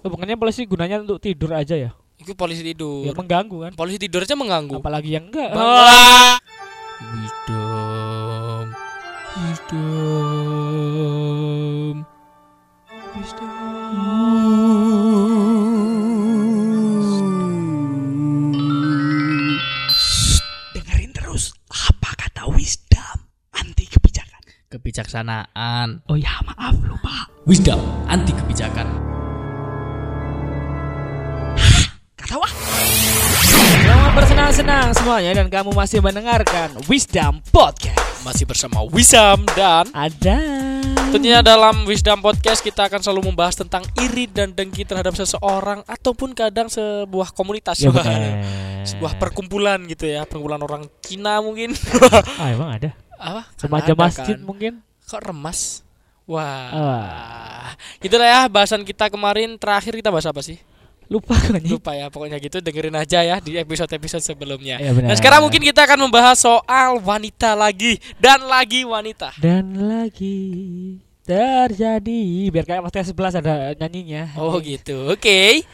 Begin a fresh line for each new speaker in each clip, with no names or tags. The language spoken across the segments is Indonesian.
Hubungannya polisi gunanya untuk tidur aja ya.
Itu polisi tidur.
Ya mengganggu kan.
polisi tidur aja mengganggu.
Apalagi yang enggak.
Wah. Wisdom. Wisdom.
Dengerin terus apa kata wisdom anti kebijakan.
Kebijaksanaan.
Oh ya maaf lupa.
Wisdom anti kebijakan.
Bersenang-senang semuanya dan kamu masih mendengarkan Wisdom Podcast.
Masih bersama Wisam dan
Ada.
Tentunya dalam Wisdom Podcast kita akan selalu membahas tentang iri dan dengki terhadap seseorang ataupun kadang sebuah komunitas,
Ya,
sebuah perkumpulan gitu ya, perkumpulan orang Cina mungkin.
Ah emang ada.
Apa? Kan
Remaja
ada
masjid
kan.
mungkin.
Kok remas? Wah.
Wah.
Itulah ya bahasan kita kemarin terakhir kita bahas apa sih?
Lupa kan.
Lupa ya, pokoknya gitu dengerin aja ya di episode-episode sebelumnya.
Ya, benar.
Nah, sekarang mungkin kita akan membahas soal wanita lagi dan lagi wanita.
Dan lagi terjadi biar kayak Mas 11 ada nyanyinya.
Oh gitu. Oke.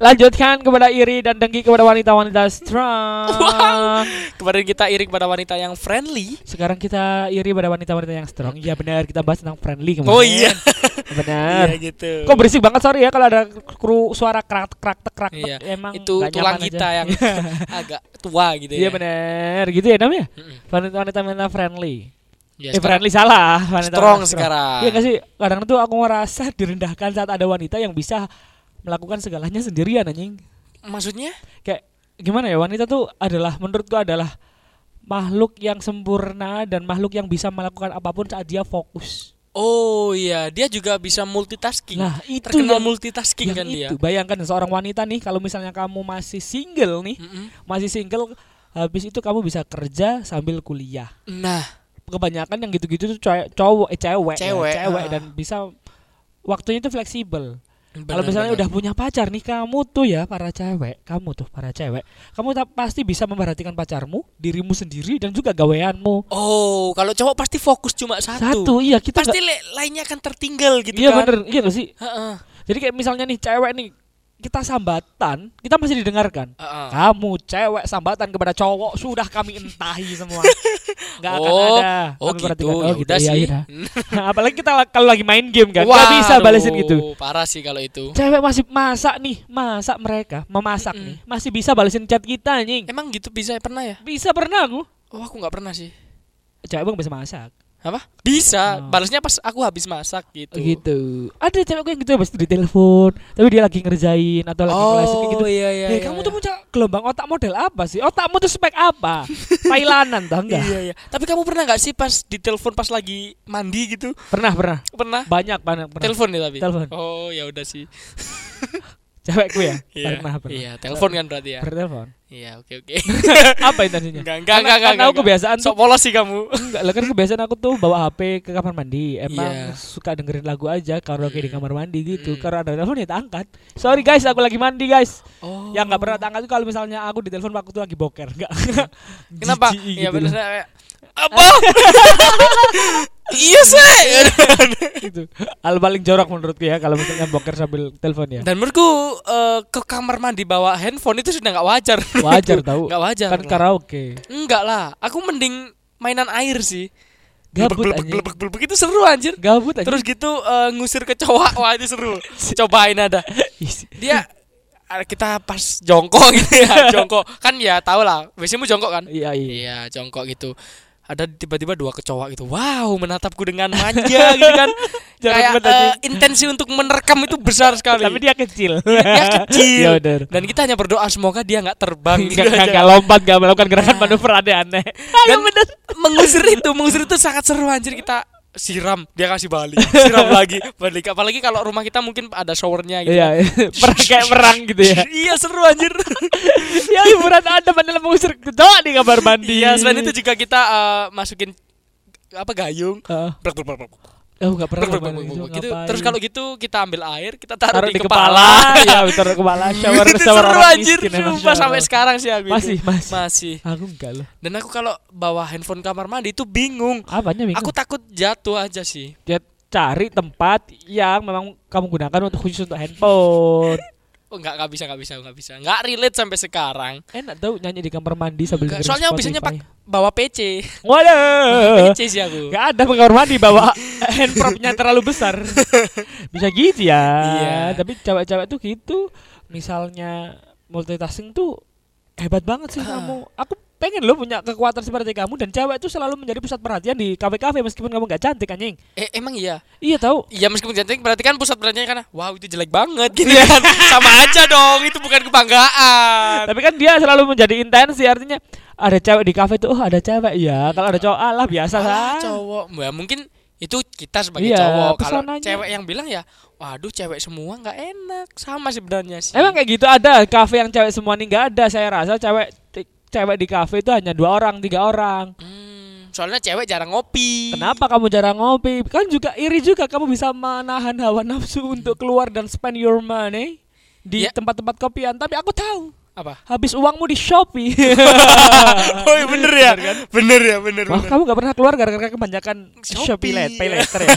Lanjutkan kepada iri dan dengki kepada wanita-wanita strong.
Wow. Kemarin kita iri kepada wanita yang friendly.
Sekarang kita iri pada wanita-wanita yang strong. Iya benar, kita bahas tentang friendly kemarin.
Oh iya.
Benar.
Iya gitu.
Kok berisik banget sorry ya kalau ada kru suara krak krak tek krak tek.
Iya.
emang
itu tulang kita
aja.
yang agak tua gitu
Iya
ya.
benar, gitu ya namanya. Wanita-wanita friendly.
Ya,
eh friendly salah, wanita
strong sekarang.
Iya gak sih? Kadang tuh aku ngerasa direndahkan saat ada wanita yang bisa melakukan segalanya sendirian anjing.
Maksudnya?
Kayak gimana ya? Wanita tuh adalah menurutku adalah makhluk yang sempurna dan makhluk yang bisa melakukan apa pun saat dia fokus.
Oh iya, dia juga bisa multitasking.
Nah, itu
Terkenal
yang-
multitasking
Yang
kan dia.
itu, bayangkan seorang wanita nih kalau misalnya kamu masih single nih,
Mm-mm.
masih single habis itu kamu bisa kerja sambil kuliah.
Nah,
Kebanyakan yang gitu-gitu tuh cowok, eh, cewek, ya,
Cewek,
cewek
ah.
dan bisa waktunya itu fleksibel. Kalau misalnya
benar.
udah punya pacar nih kamu tuh ya para cewek, kamu tuh para cewek, kamu tak pasti bisa memperhatikan pacarmu, dirimu sendiri dan juga gaweanmu.
Oh, kalau cowok pasti fokus cuma satu.
Satu, iya kita
Pasti le- lainnya akan tertinggal gitu
Iya
kan.
bener, iya gak sih?
Heeh.
Jadi kayak misalnya nih cewek nih kita sambatan, kita masih didengarkan.
Heeh.
Kamu cewek sambatan kepada cowok sudah kami entahi semua. Gak akan
Oh,
ada.
Oh
Kami
gitu,
perhatikan.
ya udah
iya,
sih.
iya. Apalagi kita la- kalau lagi main game kan, nggak bisa balesin gitu.
Parah sih kalau itu.
Cewek masih masak nih, masak mereka, memasak
Mm-mm.
nih, masih bisa balesin chat kita anjing.
Emang gitu bisa pernah ya?
Bisa pernah aku.
Oh, aku nggak pernah sih.
Cewek bang bisa masak.
Apa? Bisa.
Oh.
Balasnya pas aku habis masak gitu.
Gitu. Ada cewek yang gitu habis itu ditelepon, tapi dia lagi ngerjain atau lagi ngelesin kayak gitu.
Oh iya iya.
Eh,
iya,
kamu
iya.
tuh punya gelombang otak model apa sih? Otakmu tuh spek apa? Thailandan tau enggak?
Iya iya. Tapi kamu pernah nggak sih pas ditelepon pas lagi mandi gitu?
Pernah, pernah.
Pernah?
Banyak, banyak, pernah.
Telepon ya tapi.
Telepon.
Oh ya udah sih.
Cewekku ya?
Iya.
Pernah, pernah.
Iya, telepon kan berarti ya.
Bertelepon.
Iya, oke oke.
apa intensinya?
Enggak enggak
Karena-
enggak enggak.
karena aku kebiasaan
Sok polos sih kamu.
Enggak, lah kan kebiasaan aku tuh bawa HP ke kamar mandi. Emang
Iya.
suka dengerin lagu aja karaoke di
Mm.
kamar mandi gitu.
Mm.
Kalau ada telepon ya angkat. Sorry guys, aku lagi mandi guys.
Oh.
Yang nggak pernah tak angkat tuh kalau misalnya aku ditelepon waktu itu lagi boker. Enggak.
Kenapa? Iya
gitu
benar. Apa? iya sih.
gitu. Hal paling jorok menurutku ya kalau misalnya boker sambil telepon ya.
Dan menurutku eh, ke kamar mandi bawa handphone itu sudah nggak wajar.
Wajar tahu.
Nggak wajar.
Kan
lah.
karaoke.
Enggak lah. Aku mending mainan air sih.
Gabut
Blebek, blebek, blebek, itu seru anjir.
Gabut aja.
Terus gitu eh, ngusir kecoa. Wah, itu seru. Cobain ada. Dia eh, kita pas jongkok gitu ya, jongkok. Kan ya tau lah, biasanya jongkok kan?
Iya, iya.
Iya, jongkok gitu. Ada tiba-tiba dua kecoa gitu. Wow, menatapku dengan manja gitu kan. Kayak
anjing.
intensi untuk menerkam itu besar sekali.
Tapi dia kecil.
dia kecil.
Ya.
Dan kita hanya berdoa semoga dia nggak terbang gitu
Enggak
aja.
enggak lompat, enggak melakukan gerakan manuver aneh-aneh.
Dan mengusir itu, mengusir itu sangat seru anjir kita siram, dia kasih balik, siram lagi, balik. Apalagi kalau rumah kita mungkin ada showernya gitu.
Iya, perang kayak perang gitu ya.
iya seru anjir.
ya hiburan Anda adalah mengusir kecoa di kamar mandi.
iya, selain itu juga kita eh, masukin apa gayung. Brek, brek.
Oh, enggak pernah
Brek, brek,
kamar
brek,
mandi,
brek, gitu.
ngapain?
Terus kalau gitu kita ambil air, kita taruh,
taruh
di,
di
kepala.
kepala. ya, taruh di kepala shower
itu
shower
seru
orang
anjir,
miskin
sumpah sampai sekarang sih aku itu.
Masih, masih.
Masih.
Aku enggak loh.
Dan aku kalau bawa handphone kamar mandi itu bingung.
Apanya bingung?
Aku takut jatuh aja sih.
Jat- cari tempat yang memang kamu gunakan untuk khusus untuk handphone.
Oh, enggak enggak bisa enggak bisa enggak bisa. Enggak relate sampai sekarang.
Enak tau nyanyi di kamar mandi sambil
Enggak, soalnya biasanya pak bawa PC.
Waduh.
PC sih aku.
Gak ada kamar mandi bawa handprop-nya terlalu besar. Bisa gitu ya.
Iya.
Tapi cewek-cewek tuh gitu. Misalnya multitasking tuh hebat banget sih
Ah.
kamu. Aku pengen lo punya kekuatan seperti kamu dan cewek tuh selalu menjadi pusat perhatian di kafe-kafe meskipun kamu gak cantik anjing.
Eh emang iya.
Iya tahu.
Iya meskipun cantik berarti kan pusat perhatiannya karena wow itu jelek banget gitu kan. Sama aja dong, itu bukan kebanggaan.
Tapi kan dia selalu menjadi intensi artinya ada cewek di kafe tuh oh ada cewek ya. Kalau ada cowok alah biasa lah.
cowok. Ya mungkin itu kita sebagai
Iya,
cowok. Kalau cewek yang bilang ya, waduh cewek semua nggak enak. Sama sebenarnya sih.
Emang kayak gitu ada kafe yang cewek semua nih nggak ada. Saya rasa cewek cewek di kafe itu hanya dua orang, tiga orang.
Hmm, soalnya cewek jarang ngopi.
Kenapa kamu jarang ngopi? Kan juga iri juga kamu bisa menahan hawa nafsu untuk keluar dan spend your money di
Ya.
tempat-tempat kopian. Tapi aku tahu
Apa?
habis uangmu di Shopee.
oh iya bener ya. Bener ya, bener
Wah,
bener.
kamu gak pernah keluar gara-gara kebanyakan
Shopee.
Shopee, let, pay later ya.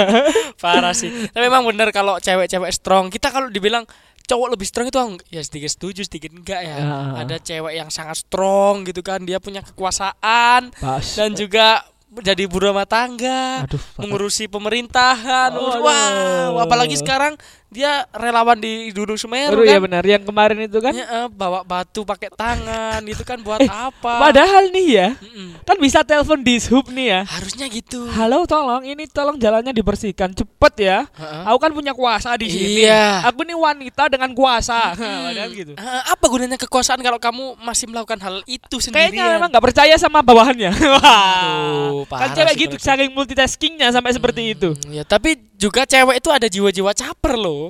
Parah sih. Tapi memang bener kalau cewek-cewek strong. Kita kalau dibilang cowok lebih strong itu ya sedikit setuju sedikit enggak ya.
Ah.
Ada cewek yang sangat strong gitu kan. Dia punya kekuasaan
Pas.
dan juga menjadi ibu rumah tangga.
Aduh,
mengurusi pemerintahan.
Oh,
wow,
aduh.
apalagi sekarang dia relawan di Gunung Semeru
Baru ya
kan.
benar yang kemarin itu kan.
Ya, bawa batu pakai tangan itu kan buat
Eh,
apa?
Padahal nih ya,
Mm-mm.
kan bisa telepon di hub nih ya.
Harusnya gitu.
Halo, tolong ini tolong jalannya dibersihkan cepet ya.
Heeh.
Aku kan punya kuasa di sini.
Iya.
Aku nih wanita dengan kuasa. Padahal gitu.
Eh, apa gunanya kekuasaan kalau kamu masih melakukan hal itu sendirian?
Kayaknya memang nggak percaya sama bawahannya.
Aduh,
kan cewek gitu saking multitaskingnya sampai seperti itu.
Hmm, Ya, tapi juga cewek itu ada jiwa-jiwa caper loh.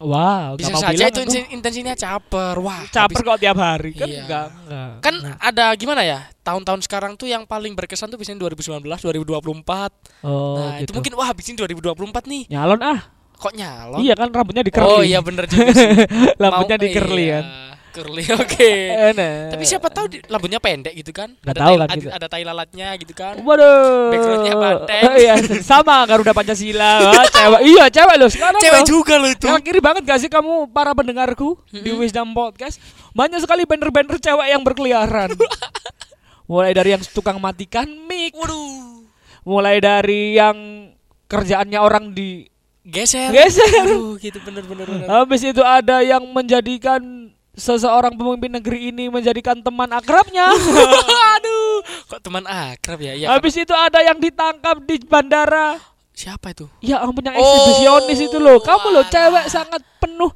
Wow,
Bisa saja
bilang
itu intensinya caper. Wah,
caper
habis-
kok tiap hari kan
Iya.
enggak, enggak.
Kan ada gimana ya? Tahun-tahun sekarang tuh yang paling berkesan tuh biasanya 2019, 2024.
Oh,
nah, itu
gitu.
mungkin wah habis ini 2024 nih.
nyalon ah.
Kok nyalon?
Iya kan rambutnya di curly.
Oh iya bener juga sih.
rambutnya
Mau-
di curly
iya,
kan.
Curly oke.
Enak.
Tapi siapa tahu di- rambutnya pendek gitu kan?
Nggak
ada
tahu
tai-
kan
ada,
kita.
ada tai lalatnya gitu kan.
Waduh.
Backgroundnya banteng.
iya, sama Garuda Pancasila. Wah, cewek. Iya, cewek loh sekarang.
Cewek
loh.
juga loh itu.
Yang kiri banget gak sih kamu para pendengarku di Wisdom Podcast? Banyak sekali banner-banner cewek yang berkeliaran. mulai dari yang tukang matikan mic,
Waduh.
mulai dari yang kerjaannya orang di
Geser.
geser.
Aduh, gitu bener-bener. bener.
Habis itu ada yang menjadikan seseorang pemimpin negeri ini menjadikan teman akrabnya.
Aduh, kok teman akrab ya? Ya.
Habis itu ada yang ditangkap di bandara.
Siapa itu?
Ya ampun yang
Oh,
eksibisionis itu loh. Kamu loh cewek sangat penuh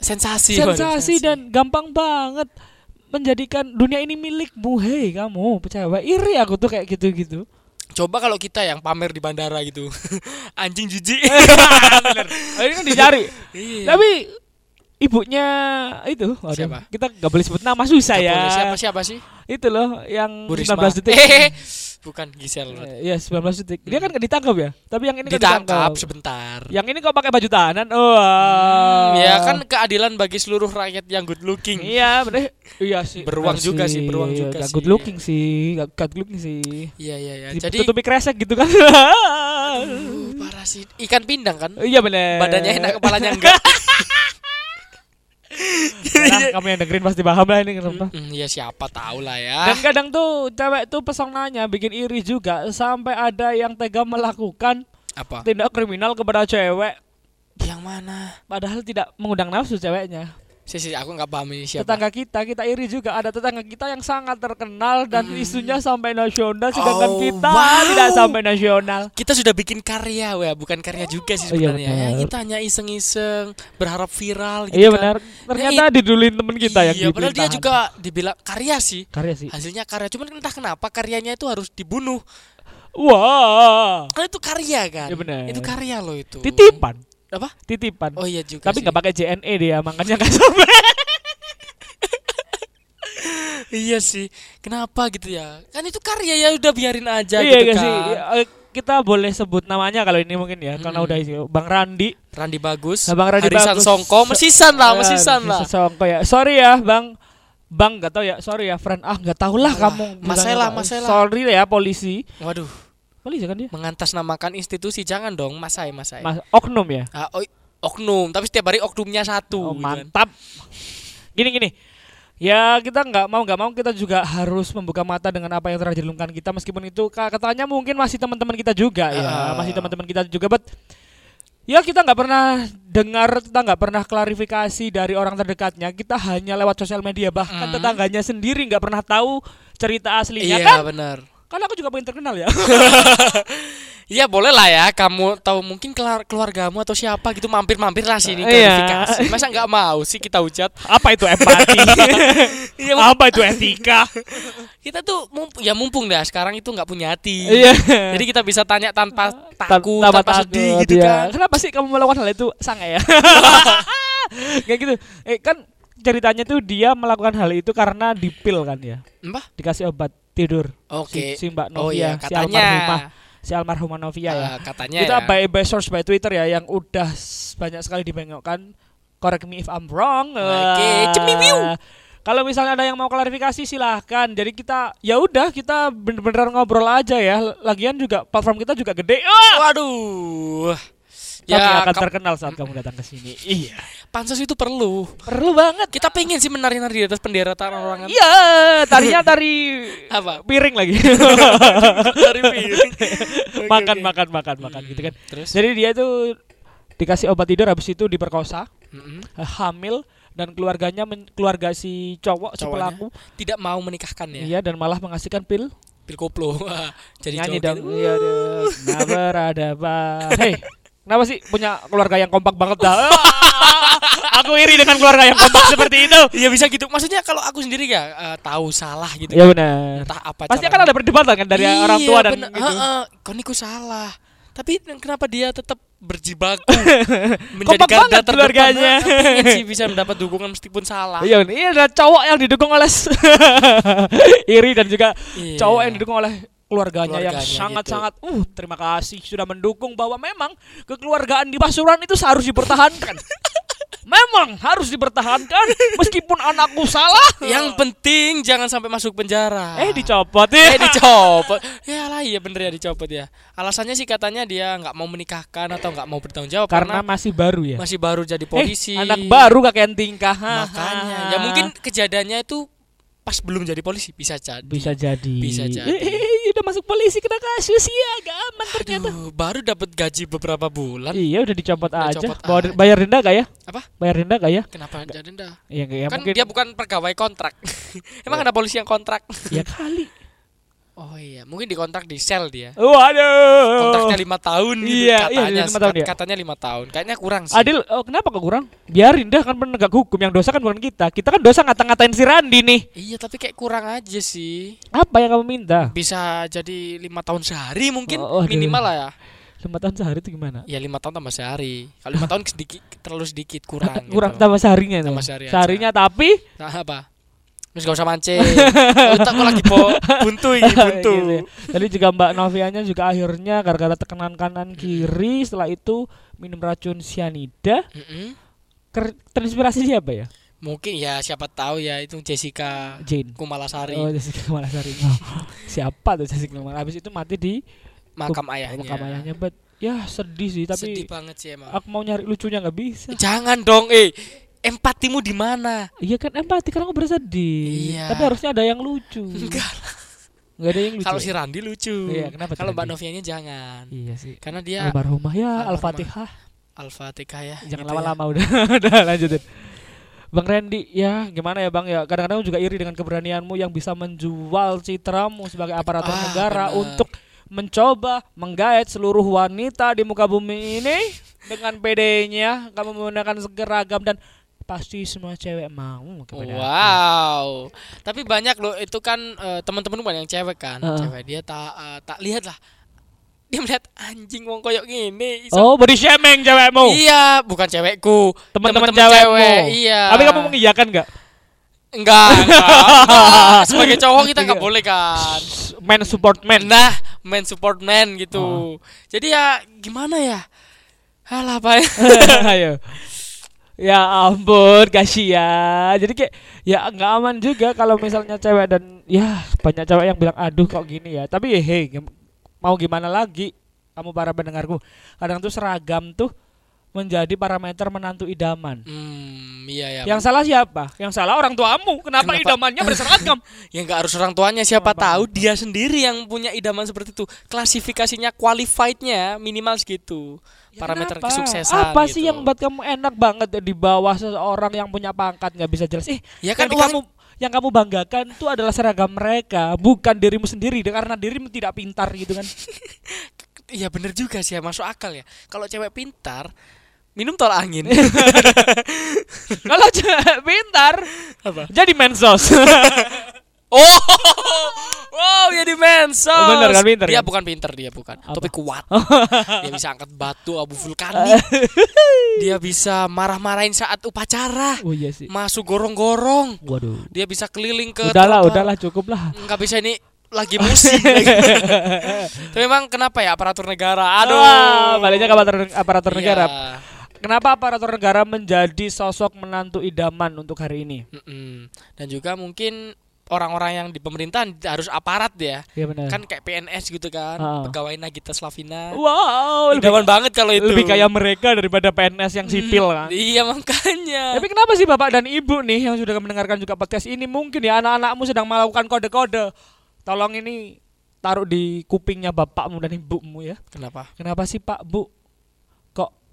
Sensasi. waduh,
sensasi dan gampang banget menjadikan dunia ini milikmu. Hei kamu cewek iri aku tuh kayak gitu-gitu.
Coba kalau kita yang pamer di bandara gitu. Anjing jijik.
Ini kan dicari.
Iya.
Tapi ibunya itu waduh,
Siapa?
kita nggak boleh sebut nama susah ya.
Siapa siapa sih?
Itu loh yang
Bu Risma.
19 detik.
Bukan Gisel.
Eh, Iya 19 detik. Dia kan nggak ditangkap ya. Tapi yang ini kan
Ditangkap sebentar.
Yang ini kok pakai baju tahanan? Oh.
Hmm, ya kan keadilan bagi seluruh rakyat yang good looking.
Iya, bener. Iya sih.
Beruang
bener
juga sih, beruang
Iya,
juga
nggak
sih.
good looking sih, gak good looking sih.
Iya iya iya.
Jadi
Jadi
tutupi kresek gitu kan.
Aduh, parah sih. Ikan pindang kan?
iya bener.
Badannya enak, kepalanya enggak.
Nah, kamu yang dengerin pasti paham lah ini kenapa.
Hmm, ya siapa tahu lah
Dan
ya.
kadang tuh cewek tuh pesonanya bikin iri juga sampai ada yang tega melakukan
Apa?
tindak kriminal kepada cewek
Yang mana?
padahal tidak mengundang nafsu ceweknya.
Sisi aku nggak paham ini siapa.
Tetangga kita, kita iri juga ada tetangga kita yang sangat terkenal dan isunya sampai nasional sedangkan
Hmm. Oh,
kita
wow.
tidak sampai nasional.
Kita sudah bikin karya, wah, bukan karya juga sih
Oh, iya
sebenarnya. ya,
benar.
kita hanya iseng-iseng berharap viral gitu
Iya
kan.
benar. Ternyata didulin temen kita yang
Iya, padahal dia juga dibilang karya sih.
karya sih.
Hasilnya karya, cuman entah kenapa karyanya itu harus dibunuh.
Wah.
Kan itu karya kan?
Iya benar.
Itu karya loh itu.
Titipan,
Apa?
titipan.
Oh iya juga.
Tapi nggak pakai JNE dia, makanya nggak sampai.
Iya sih. Kenapa gitu ya? Kan itu karya ya udah biarin aja
iya
gitu
nggak
kan.
sih. Eh, Kita boleh sebut namanya kalau ini mungkin ya, karena
Mm-mm.
udah isi. Bang Randi.
Randi bagus.
Nah, Bang Randi
Harisan
bagus.
Songko, mesisan lah,
Eh,
mesisan lah.
Songko ya. Sorry ya, Bang. Bang nggak tahu ya, sorry ya, friend. Ah nggak tahu lah kamu.
Mas
bilangnya
Ella,
apa.
Mas Ella.
Sorry ya polisi.
Waduh.
Polisi kan dia.
mengatasnamakan institusi jangan dong masai masai
Mas oknum ya.
Ah, oh, oknum tapi setiap hari oknumnya satu
Oh,
gitu kan.
mantap. Gini gini. Ya kita nggak mau nggak mau kita juga harus membuka mata dengan apa yang terjadi di lingkungan kita meskipun itu ka- katanya mungkin masih teman-teman kita juga ya
Ah.
masih teman-teman kita juga but ya kita nggak pernah dengar kita nggak pernah klarifikasi dari orang terdekatnya kita hanya lewat sosial media bahkan
Hmm.
tetangganya sendiri nggak pernah tahu cerita aslinya
iya
kan
benar
kan aku juga pengen terkenal ya
Iya boleh lah ya kamu tahu mungkin kelar- keluargamu atau siapa gitu mampir-mampir lah sini
Iya.
klarifikasi. Masa nggak mau sih kita ucat?
apa itu empati
Iya
apa itu etika
kita tuh mumpung, ya mumpung dah sekarang itu nggak punya hati.
iya
Jadi kita bisa tanya tanpa
Ta-
takut,
tanpa
tanpa, sedih gitu
ya.
kan.
Kenapa sih kamu melakukan hal itu sange ya? Kayak gitu. Eh kan ceritanya tuh dia melakukan hal itu karena dipil kan ya.
Mbah?
Dikasih obat tidur.
Oke.
Si, si Mbak Novia,
Oh iya,
si almarhumah, si almarhumah Novia ya.
Ah, katanya
Kita
ya.
by, by source by Twitter ya yang udah banyak sekali dibengokkan. Correct me if I'm wrong.
Oke,
Eh,
cemiwiu.
Kalau misalnya ada yang mau klarifikasi silahkan. Jadi kita ya udah kita bener-bener ngobrol aja ya. Lagian juga platform kita juga gede. Ah!
Waduh.
Kami
Ya,
akan
ka-
terkenal saat kamu datang ke sini. Iya.
pansos itu perlu.
Perlu banget.
Kita pengen sih menari-nari di atas bendera orang
Iya, tarinya tari
Apa?
piring lagi.
Dari piring.
Makan,
oke.
makan, makan, makan gitu kan.
Terus?
Jadi dia tuh dikasih obat tidur habis itu diperkosa,
Mm-mm.
hamil dan keluarganya keluarga si cowok si pelaku
Tidak mau menikahkan ya.
iya dan malah mengasihkan pil
Pil koplo. Jadi
nyanyi dong iya nah beradaban hei kenapa sih punya keluarga yang kompak banget dah aku iri dengan keluarga yang kompak seperti itu
Iya bisa gitu. Maksudnya kalau aku sendiri ya eh, tahu salah gitu.
ya benar
Entah apa
pasti akan ada perdebatan kan dari
Iya,
orang tua dan
bener.
gitu.
Heeh, kau niku salah. Tapi kenapa dia tetap berjibaku menjadi
Kompak
garda
banget keluarganya.
Pengen sih bisa mendapat dukungan meskipun salah.
Iya, ini ada cowok yang didukung oleh iri dan juga
Iya.
cowok yang didukung oleh keluarganya, yang
Keluarganya
sangat-sangat uh terima kasih sudah mendukung bahwa memang kekeluargaan di Pasuruan itu harus dipertahankan. memang harus dipertahankan meskipun anakku salah.
Yang penting jangan sampai masuk penjara.
eh dicopot ya.
Eh dicopot. Ya lah iya bener ya dicopot ya. Alasannya sih katanya dia nggak mau menikahkan atau nggak mau bertanggung jawab
Karena
karena,
masih baru ya.
masih baru jadi polisi.
Eh, anak baru kakek tingkah.
Makanya ya mungkin kejadiannya itu pas belum jadi polisi bisa jadi.
bisa jadi.
Bisa jadi.
Udah masuk polisi kena kasus ya, agak aman ternyata.
Aduh, baru dapat gaji beberapa bulan.
Iya udah dicopot
Udah
aja.
copot
Bawa-
aja.
Bayar denda gak ya?
Apa?
Bayar denda gak ya?
Kenapa jadi dah?
Iya ya,
kan
mungkin
dia bukan pegawai kontrak. Emang ada polisi yang kontrak?
ya kali.
Oh iya, mungkin dikontrak di sel dia.
Waduh.
Kontraknya lima tahun gitu
Iya, iya,
katanya.
lima tahun
Kat-
ya.
Katanya lima tahun. Kayaknya kurang sih.
Adil, oh, kenapa kok kurang? Biarin dah kan penegak hukum yang dosa kan bukan kita. Kita kan dosa ngata-ngatain si Randi nih.
Iya, tapi kayak kurang aja sih.
Apa yang kamu minta?
Bisa jadi lima tahun sehari mungkin
Oh, aduh.
minimal lah ya.
Lima tahun sehari itu gimana?
Ya lima tahun tambah sehari. Kalau lima tahun sedikit terlalu sedikit kurang.
kurang
gitu.
tambah seharinya.
Tambah sehari.
Seharinya tapi
Nah, apa? Terus gak usah mancing. Otak kok lagi po buntu ini, buntu.
Gitu ya. Tadi juga Mbak Novianya juga akhirnya gara-gara tekanan kanan kiri setelah itu minum racun sianida.
Mm-mm.
Ker- terinspirasi siapa ya?
Mungkin ya siapa tahu ya itu Jessica
Jane.
Kumalasari
Oh, Jessica Malasari. Oh, siapa tuh Jessica Malasari? Habis itu mati di
makam ayahnya.
makam ayahnya. But ya sedih sih tapi
Sedih banget sih emang.
aku mau nyari lucunya nggak bisa.
Jangan dong, eh. Empatimu di mana?
Iya kan empati kan aku bersedih.
Iya.
Tapi harusnya ada yang lucu.
Enggak.
Enggak ada yang lucu.
Kalau
ya?
si Randi lucu.
Iya, kenapa
Kalau Mbak? Novianya jangan.
Iya sih.
Karena dia
Almarhumah ya. Al-Fatihah.
Al-Fatihah ya.
Jangan
gitu
lama-lama udah udah lanjutin. Bang Randy, ya gimana ya Bang ya? Kadang-kadang juga iri dengan keberanianmu yang bisa menjual citramu sebagai aparatur
Ah,
negara
benar.
untuk mencoba menggait seluruh wanita di muka bumi ini dengan PD-nya kamu menggunakan seragam dan pasti semua cewek mau kepada aku.
Wow. Tapi banyak loh itu kan eh, teman-teman banyak yang cewek kan.
Heeh.
Cewek dia tak eh, tak lihat lah. Dia melihat anjing wong koyok gini. Iso-
Oh, body shaming cewekmu.
Iya, bukan cewekku.
Teman-teman cewekmu.
cewek, iya.
Tapi kamu mengiyakan enggak?
Enggak, enggak, enggak. Sebagai cowok kita nggak
Enggak.
boleh kan.
Man support man.
Nah, man support man gitu.
Oh.
Jadi ya gimana ya? Halah ya?
Ayo. Ya ampun, kasihan. Jadi kayak ya nggak aman juga kalau misalnya cewek dan ya banyak cewek yang bilang aduh kok gini ya. Tapi gim- mau gimana lagi kamu para pendengarku kadang tuh seragam tuh menjadi parameter menantu idaman
Hmm, iya ya.
yang salah siapa yang salah orang tuamu kenapa,
Kenapa?
idamannya berseragam
Ya nggak harus orang tuanya siapa
Apa?
tahu dia sendiri yang punya idaman seperti itu. Klasifikasinya qualified-nya minimal segitu. Parameter
Kenapa?
kesuksesan
apa sih
gitu.
yang buat kamu enak banget di bawah seseorang yang punya pangkat nggak bisa jelas eh
Ya kan
yang
uang
kamu yang kamu banggakan itu adalah seragam mereka bukan dirimu sendiri karena dirimu tidak pintar gitu kan
Iya bener juga sih ya masuk akal ya. Kalau cewek pintar minum tolak angin.
kalau pintar
Apa?
jadi mensos
Oh, wow, ya di mensos.
Oh, bener kan, pinter
Dia
kan?
bukan pinter, dia bukan.
Apa?
Tapi kuat. dia bisa angkat batu abu vulkanik. dia bisa marah-marahin saat upacara.
oh iya sih
Masuk gorong-gorong.
waduh
Dia bisa keliling ke
udahlah
trotoar.
udahlah cukup lah
Nggak bisa ini lagi musim. Tapi memang kenapa ya aparatur negara? Aduh.
Wah, baliknya ke aparatur, aparatur
Iya.
negara kenapa aparatur negara menjadi sosok menantu idaman untuk hari ini
Mm-mm. Dan juga mungkin orang-orang yang di pemerintahan harus aparat ya.
Iya benar
Kan kayak PNS gitu kan,
Ah.
pegawai Nagita Slavina.
wow lebih,
Idaman banget kalau itu.
lebih kayak mereka daripada PNS yang sipil kan
Iya makanya.
Tapi kenapa sih bapak dan ibu nih yang sudah mendengarkan juga podcast ini mungkin ya anak-anakmu sedang melakukan kode-kode. Tolong ini taruh di kupingnya bapakmu dan ibumu ya.
Kenapa?
Kenapa sih Pak Bu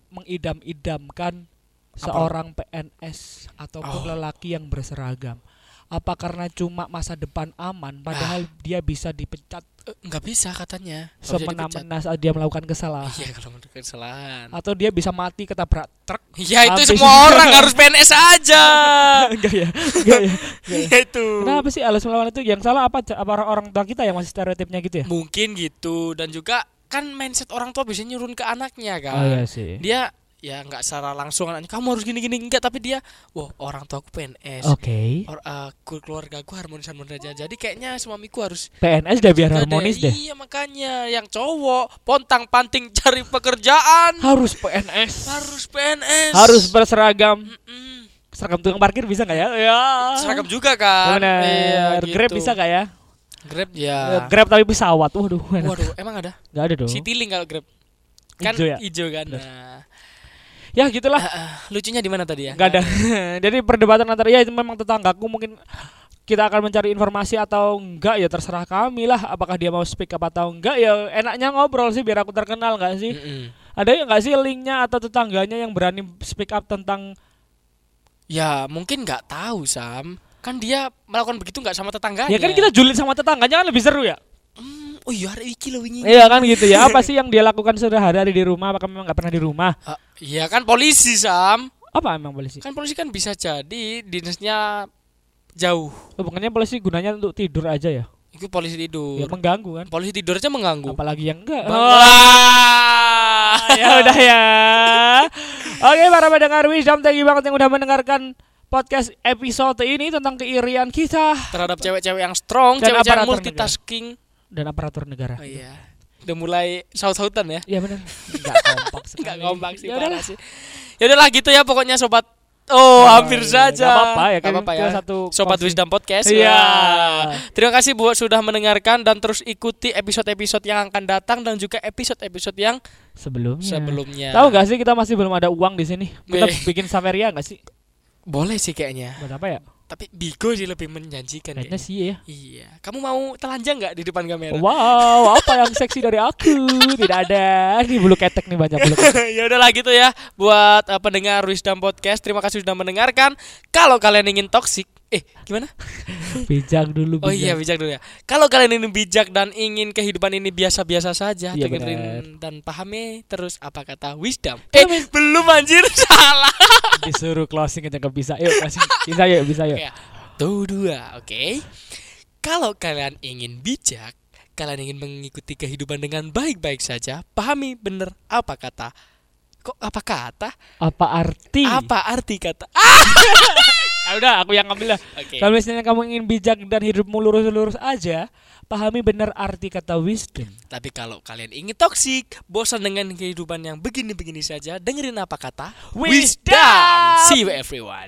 mengidam-idamkan seorang PNS ataupun
Oh.
lelaki yang berseragam? Apa karena cuma masa depan aman padahal dia bisa dipecat
Eh, Nggak bisa katanya.
Semena-mena saat dia melakukan kesalahan?
Iya kalau menurut kesalahan.
Atau dia bisa mati ketabrak truk?
Ya itu semua orang harus PNS aja.
Enggak ya. Enggak ya.
Ya itu.
Kenapa sih alasan melawan itu yang salah apa apa orang tua kita yang masih stereotipnya gitu ya?
Mungkin gitu dan juga kan mindset orang tua bisa nyurun ke anaknya kan.
Oh iya sih.
Dia ya nggak secara langsung anaknya kamu harus gini-gini enggak tapi dia wah orang tua aku PNS.
Oke.
Or, eh, keluarga aku harmonisan aja jadi kayaknya suamiku harus
PNS udah biar harmonis deh.
Iya makanya yang cowok pontang panting cari pekerjaan
Harus PNS.
harus PNS
Harus berseragam.
Mm-mm.
Seragam tukang parkir bisa nggak ya? Ya.
seragam juga kan
Benar.
Iya,
Grab
gitu.
bisa nggak ya?
Grab
Eh,
ya
Grab tapi pesawat. Waduh. enak.
waduh emang ada
Nggak ada dong.
Citylink kalau Grab kan
Ijo ya?
ijo kan nah
Ya gitulah.
ah, ah, lucunya di mana tadi ya
Nggak ada. Jadi perdebatan antara ya itu memang tetanggaku mungkin kita akan mencari informasi atau enggak ya terserah kami lah apakah dia mau speak up atau enggak ya enaknya ngobrol sih biar aku terkenal nggak sih
Mm-mm.
ada ya nggak sih linknya atau tetangganya yang berani speak up tentang
ya mungkin nggak tahu Sam kan dia melakukan begitu nggak sama tetangganya.
Ya kan kita julid sama tetangganya kan lebih seru ya?
Hmm, oh iya hari iki loh wingi.
Iya kan gitu ya. Apa sih yang dia lakukan sehari-hari di rumah? Apakah memang nggak pernah di rumah?
Ah, iya kan polisi Sam.
Apa emang polisi?
Kan polisi kan bisa jadi dinasnya jauh.
Hubungannya polisi gunanya untuk tidur aja ya?
Itu polisi tidur.
Ya mengganggu kan?
Polisi tidur aja mengganggu.
Apalagi yang enggak. Wah, ya udah ya. Oke para pendengar wisdom thank you banget yang udah mendengarkan podcast episode ini tentang keirian kita
terhadap cewek-cewek yang strong, cewek-cewek yang multitasking.
dan aparatur negara
Oh iya. Udah mulai saut-sautan ya.
Iya benar. Enggak kompak sekali.
Enggak kompak sih,
Ya
parah sih. Ya udahlah gitu ya pokoknya sobat. Oh, hampir
iya,
saja.
nggak apa-apa ya,
Nggak apa-apa ya.
satu
Sobat
kongsi.
Wisdom Podcast.
Iya.
Wah. Terima kasih buat sudah mendengarkan dan terus ikuti episode-episode yang akan datang dan juga episode-episode yang
Sebelumnya.
sebelumnya.
Tahu gak sih kita masih belum ada uang di sini? Kita
Beh.
bikin Saveria gak sih?
Boleh sih kayaknya.
Buat apa ya?
Tapi Bigo sih lebih menjanjikan
Kayaknya
ya.
sih ya.
Iya. Kamu mau telanjang nggak di depan kamera?
Wow, apa yang seksi dari aku? Tidak ada. Ini bulu ketek nih banyak bulu ketek.
ya udahlah gitu ya buat uh, pendengar Wisdom Podcast. Terima kasih sudah mendengarkan. Kalau kalian ingin toksik, eh gimana?
Bijak dulu.
Oh iya bijak dulu ya. Kalau kalian ingin bijak dan ingin kehidupan ini biasa-biasa saja,
Iya,
dengerin
benar.
dan pahami terus apa kata Wisdom.
Iya,
Eh belum anjir salah.
Disuruh closing aja bisa. Yuk closing. Bisa yuk, bisa yuk.
Oke. Tuh dua, oke. Kalau kalian ingin bijak, kalian ingin mengikuti kehidupan dengan baik-baik saja, pahami bener apa kata. Kok apa kata?
Apa arti?
Apa arti kata? Ah,
Ah, udah, aku yang ngambil lah.
Oke.
Kalau misalnya kamu ingin bijak dan hidupmu lurus-lurus aja, pahami benar arti kata wisdom.
Tapi kalau kalian ingin toksik, bosan dengan kehidupan yang begini-begini saja, dengerin apa kata
Wisdom.
See you everyone.